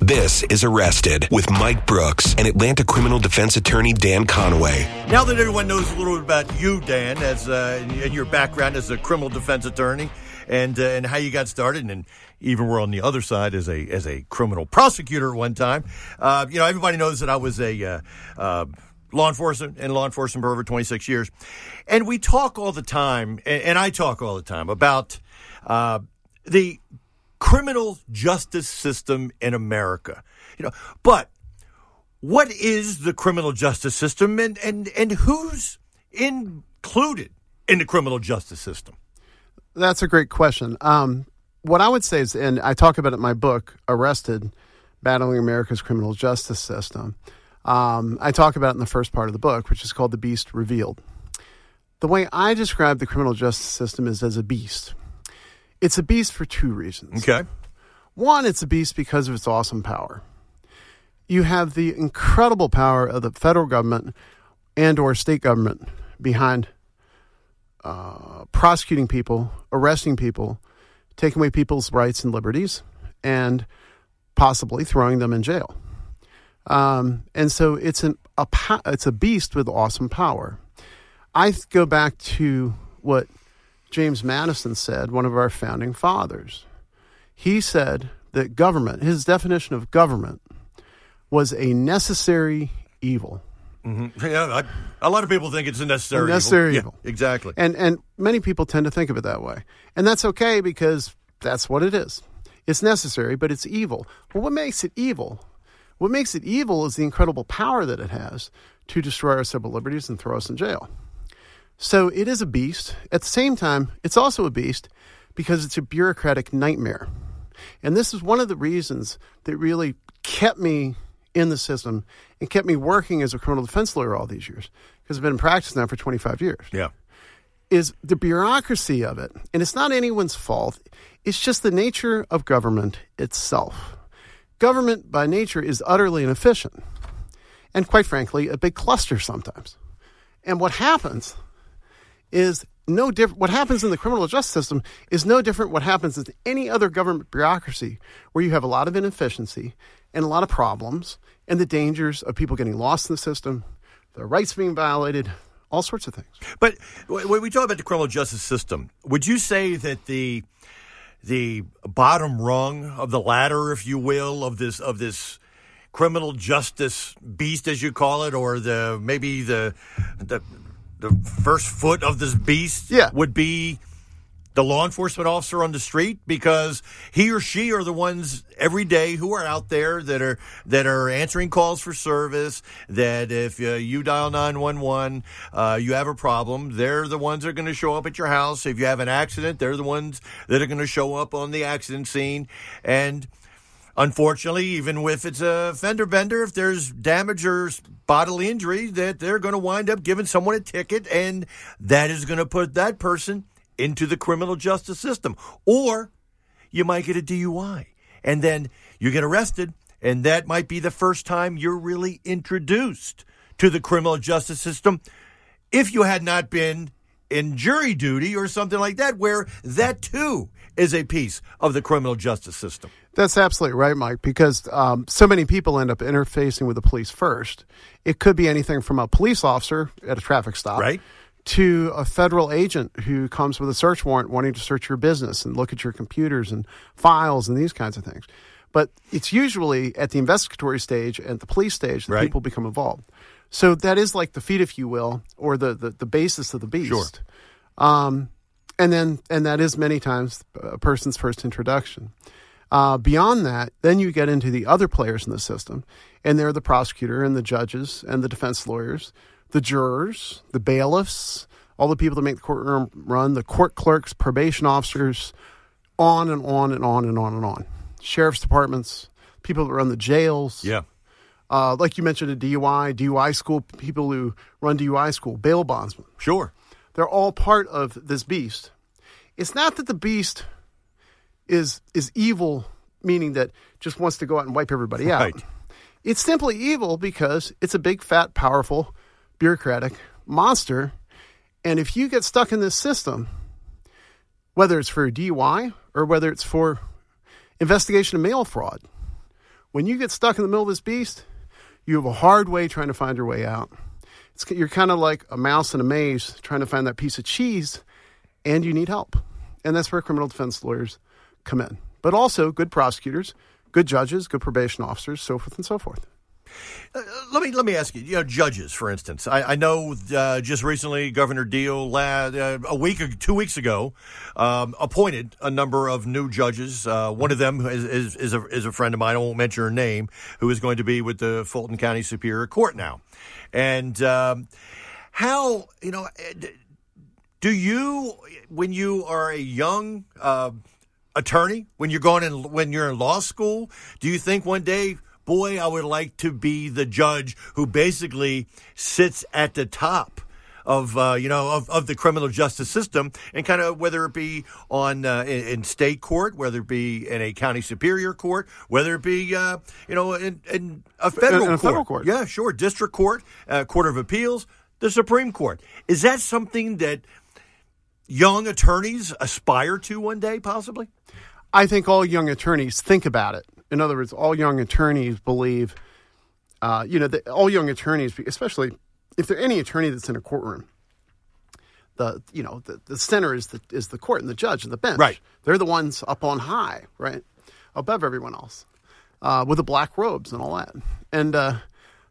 This is Arrested with Mike Brooks and Atlanta criminal defense attorney Dan Conaway. Now that everyone knows a little bit about you, Dan, as uh, and your background as a criminal defense attorney, and uh, and how you got started, and even we're on the other side as a as a criminal prosecutor at one time. Uh, you know, everybody knows that I was a uh, uh, law enforcement and law enforcement for over 26 years, and we talk all the time, and, and I talk all the time about uh, the criminal justice system in America. You know, but what is the criminal justice system and, and, and who's included in the criminal justice system? That's a great question. Um, what I would say is, and I talk about it in my book, Arrested Battling America's Criminal Justice System. Um, I talk about it in the first part of the book, which is called The Beast Revealed. The way I describe the criminal justice system is as a beast. It's a beast for two reasons. Okay. One, it's a beast because of its awesome power. You have the incredible power of the federal government and or state government behind uh, prosecuting people, arresting people, taking away people's rights and liberties, and possibly throwing them in jail. Um, and so it's an, a it's a beast with awesome power. I go back to what James Madison said, one of our founding fathers. He said that government, his definition of government, was a necessary evil. Mm-hmm. Yeah, I, a lot of people think it's a necessary, a necessary evil. evil. Yeah, exactly. And and many people tend to think of it that way, and that's okay because that's what it is. It's necessary, but it's evil. Well, what makes it evil? What makes it evil is the incredible power that it has to destroy our civil liberties and throw us in jail. So it is a beast. At the same time, it's also a beast because it's a bureaucratic nightmare. And this is one of the reasons that really kept me in the system and kept me working as a criminal defense lawyer all these years because I've been in practice now for 25 years. Yeah. Is the bureaucracy of it. And it's not anyone's fault, it's just the nature of government itself. Government by nature is utterly inefficient and, quite frankly, a big cluster sometimes. And what happens is no different. What happens in the criminal justice system is no different what happens in any other government bureaucracy where you have a lot of inefficiency and a lot of problems and the dangers of people getting lost in the system, their rights being violated, all sorts of things. But when we talk about the criminal justice system, would you say that the the bottom rung of the ladder, if you will, of this of this criminal justice beast, as you call it, or the maybe the the the first foot of this beast yeah. would be the law enforcement officer on the street because he or she are the ones every day who are out there that are that are answering calls for service that if uh, you dial 911 uh, you have a problem they're the ones that are going to show up at your house if you have an accident they're the ones that are going to show up on the accident scene and unfortunately, even if it's a fender bender, if there's damage or bodily injury, that they're going to wind up giving someone a ticket, and that is going to put that person into the criminal justice system. Or you might get a DUI, and then you get arrested, and that might be the first time you're really introduced to the criminal justice system if you had not been in jury duty or something like that, where that too is a piece of the criminal justice system. That's absolutely right, Mike, because um, so many people end up interfacing with the police first. It could be anything from a police officer at a traffic stop. Right. To a federal agent who comes with a search warrant wanting to search your business and look at your computers and files and these kinds of things. But it's usually at the investigatory stage, and the police stage, that Right. people become involved. So that is like the feet, if you will, or the, the, the basis of the beast. Sure. Um, and then, and that is many times a person's first introduction. Uh, beyond that, then you get into the other players in the system, and they're the prosecutor and the judges and the defense lawyers, the jurors, the bailiffs, all the people that make the courtroom run, the court clerks, probation officers, on and on and on and on and on. Sheriff's departments, people that run the jails. Yeah. Uh, like you mentioned, a DUI, DUI school, people who run DUI school, bail bondsmen. Sure. They're all part of this beast. It's not that the beast is is evil, meaning that just wants to go out and wipe everybody out. Right. It's simply evil because it's a big, fat, powerful, bureaucratic monster. And if you get stuck in this system, whether it's for a DUI or whether it's for investigation of mail fraud, When you get stuck in the middle of this beast, you have a hard way trying to find your way out. It's, you're kind of like a mouse in a maze trying to find that piece of cheese, and you need help. And that's where criminal defense lawyers come in. But also good prosecutors, good judges, good probation officers, so forth and so forth. Uh, let me let me ask you. You know, judges, for instance. I, I know uh, just recently Governor Deal, lad, uh, a week, or two weeks ago, um, appointed a number of new judges. Uh, one of them is, is, is, a, is a friend of mine. I won't mention her name, who is going to be with the Fulton County Superior Court now. And um, how you know? Do you, when you are a young uh, attorney, when you're going in, when you're in law school, do you think one day? boy, I would like to be the judge who basically sits at the top of uh, you know of, of the criminal justice system and kind of whether it be on uh, in, in, state court whether it be in a county superior court whether it be uh, you know in, in a federal, in, in a court. federal court yeah sure district court uh, court of appeals the supreme court is that something that young attorneys aspire to one day possibly i think all young attorneys think about it in other words, all young attorneys believe, uh, you know, the, all young attorneys, especially if they're any attorney that's in a courtroom, the you know the, the center is the is the court and the judge and the bench. Right. They're the ones up on high, right, above everyone else, uh, with the black robes and all that. And uh,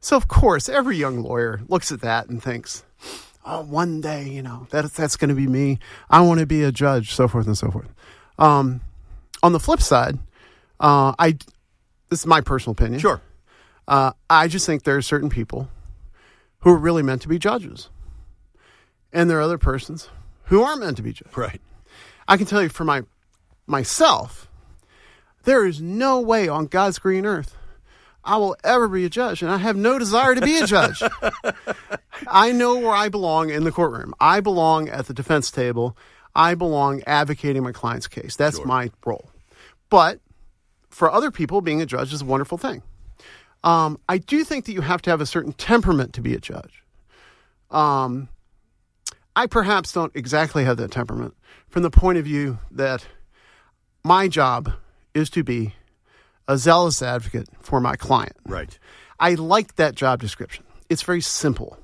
so, of course, every young lawyer looks at that and thinks, "Oh, one day, you know, that that's going to be me. I want to be a judge." So forth and so forth. Um, on the flip side, uh, I this is my personal opinion. Sure. Uh, I just think there are certain people who are really meant to be judges, and there are other persons who aren't meant to be judges. Right. I can tell you for my myself, there is no way on God's green earth I will ever be a judge, and I have no desire to be a judge. I know where I belong in the courtroom. I belong at the defense table. I belong advocating my client's case. That's Sure. my role. But for other people, being a judge is a wonderful thing. Um, I do think that you have to have a certain temperament to be a judge. Um, I perhaps don't exactly have that temperament from the point of view that my job is to be a zealous advocate for my client. Right. I like that job description. It's very simple.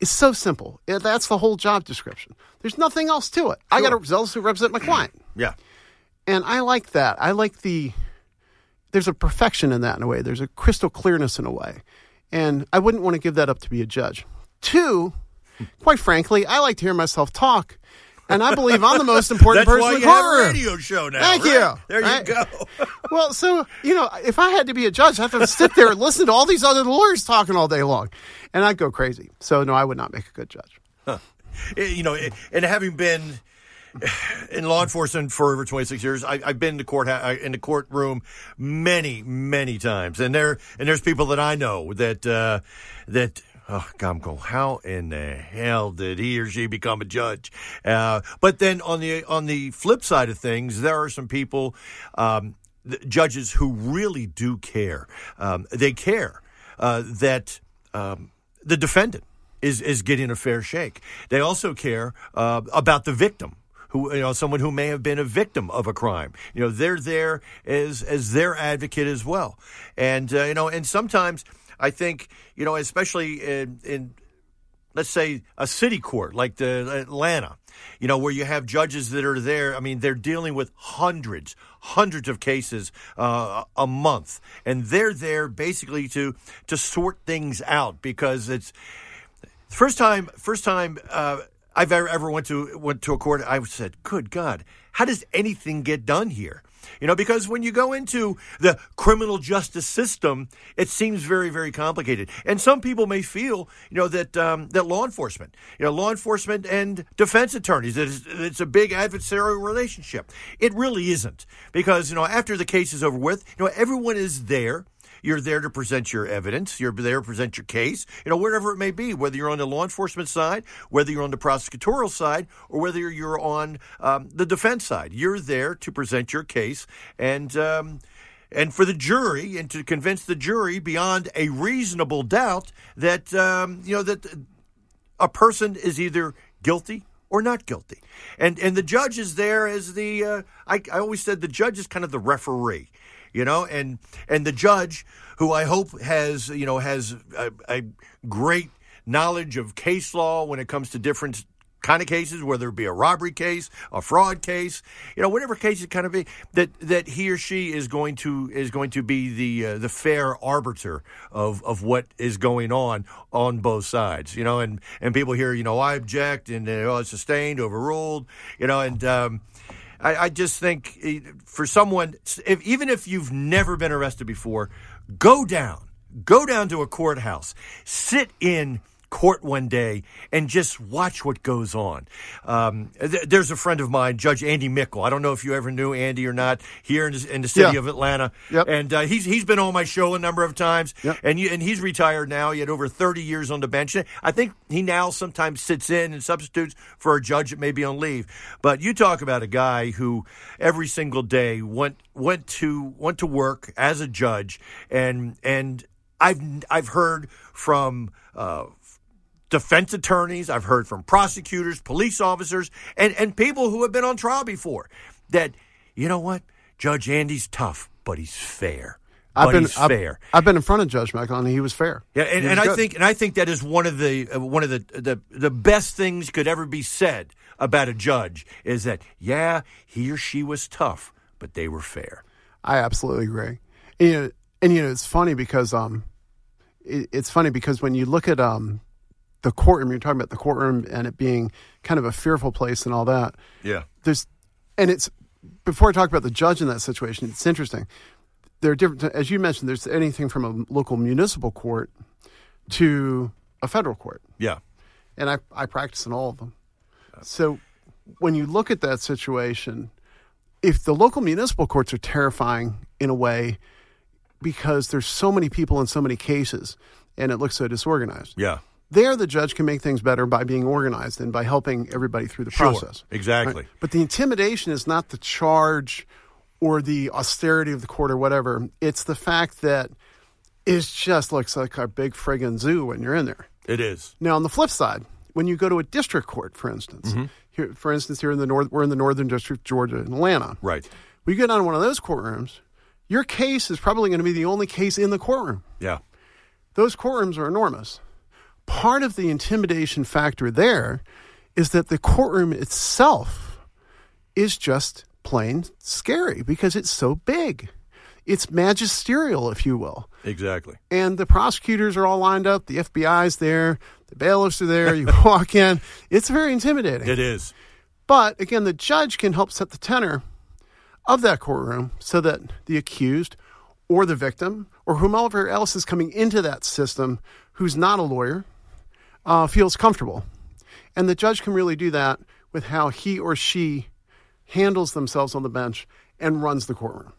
It's so simple. That's the whole job description. There's nothing else to it. I got to zealously represent my client. Yeah. And I like that. I like the there's a perfection in that in a way. There's a crystal clearness in a way. And I wouldn't want to give that up to be a judge. Two, quite frankly, I like to hear myself talk. And I believe I'm the most important That's person why in have a radio show now. Thank right? you. There Right? you go. Well, so, you know, if I had to be a judge, I'd have to sit there and listen to all these other lawyers talking all day long. And I'd go crazy. So, no, I would not make a good judge. Eh, you know, eh, and having been in law enforcement for over 26 years, I, I've been to court in the courtroom many, many times, and there and there's people that I know that uh, that. Oh, God. How in the hell did he or she become a judge? Uh, but then on the on the flip side of things, there are some people, um, judges who really do care. Um, they care uh, that um, the defendant is is getting a fair shake. They also care uh, about the victim. Who, you know, someone who may have been a victim of a crime. You know, they're there as as their advocate as well. And uh, you know, and sometimes I think you know, especially in, in let's say a city court like the Atlanta, you know, where you have judges that are there. I mean, they're dealing with hundreds, hundreds of cases uh, a month, and they're there basically to to sort things out because it's first time first time uh, I've ever, ever went to went to a court. I said, "Good God, how does anything get done here?" You know, because when you go into the criminal justice system, it seems very, very complicated. And some people may feel, you know, that um, that law enforcement, you know, law enforcement and defense attorneys, it's, it's a big adversarial relationship. It really isn't, because you know, after the case is over with, you know, everyone is there. You're there to present your evidence. You're there to present your case, you know, wherever it may be, whether you're on the law enforcement side, whether you're on the prosecutorial side, or whether you're on um, the defense side. You're there to present your case and. Um, and for the jury, and to convince the jury beyond a reasonable doubt that um, you know that a person is either guilty or not guilty, and and the judge is there as the uh, I, I always said the judge is kind of the referee you know, and and the judge, who I hope has you know has a, a great knowledge of case law when it comes to different kind of cases, whether it be a robbery case, a fraud case, you know, whatever case it kind of be, that that he or she is going to is going to be the uh, the fair arbiter of of what is going on on both sides, you know, and and people hear, you know, I object and uh, oh, it's sustained, overruled, you know, and. Um, I, I just think eh, for someone, if, even if you've never been arrested before, go down, go down to a courthouse, sit in court one day and just watch what goes on. Um, th- there's a friend of mine, Judge Andy Mickle. I don't know if you ever knew Andy or not here in, the, in the city Yeah. of Atlanta. Yep. And uh, he's he's been on my show a number of times. Yep. And you, and he's retired now. He had over 30 years on the bench. I think he now sometimes sits in and substitutes for a judge that may be on leave. But you talk about a guy who every single day went went to went to work as a judge, and and I've I've heard from. Uh, defense attorneys, I've heard from prosecutors, police officers, and, and people who have been on trial before that, you know what? Judge Andy's tough, but he's fair. I've been he's I've, fair. I've been in front of Judge Michael, and he was fair. Yeah, and, and I good. think and I think that is one of the uh, one of the, the the best things could ever be said about a judge is that yeah, he or she was tough, but they were fair. I absolutely agree. And, you know, and you know, it's funny because um, it, it's funny because when you look at um, the courtroom, you're talking about the courtroom and it being kind of a fearful place and all that. Yeah. There's, and it's before I talk about the judge in that situation, it's interesting. There are different, as you mentioned. There's anything from a local municipal court to a federal court Yeah. and I, I practice in all of them. So when you look at that situation, if the local municipal courts are terrifying in a way because there's so many people in so many cases and it looks so disorganized. Yeah. There, the judge can make things better by being organized and by helping everybody through the Sure. process. Exactly. But the intimidation is not the charge or the austerity of the court or whatever. It's the fact that it just looks like a big friggin' zoo when you're in there. It is. Now, on the flip side, when you go to a district court, for instance, Mm-hmm. here, for instance, here in the north, we're in the Northern District, of Georgia, in Atlanta. Right. We get on one of those courtrooms. Your case is probably going to be the only case in the courtroom. Yeah. Those courtrooms are enormous. Part of the intimidation factor there is that the courtroom itself is just plain scary because it's so big. It's magisterial, if you will Exactly. and the prosecutors are all lined up. The FBI's there, the bailiffs are there. You walk in, it's very intimidating. It is. But again, the judge can help set the tenor of that courtroom so that the accused or the victim or whomever else is coming into that system who's not a lawyer uh, feels comfortable. And the judge can really do that with how he or she handles themselves on the bench and runs the courtroom.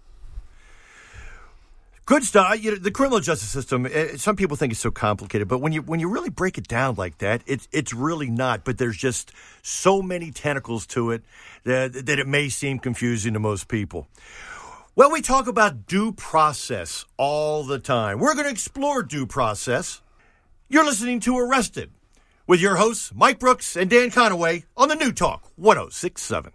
Good stuff. You know, the criminal justice system. eh, Some people think it's so complicated, but when you when you really break it down like that, it's it's really not. But there's just so many tentacles to it that that it may seem confusing to most people. Well, we talk about due process all the time. We're going to explore due process. You're listening to Arrested with your hosts Mike Brooks and Dan Conaway on the News Talk 1067.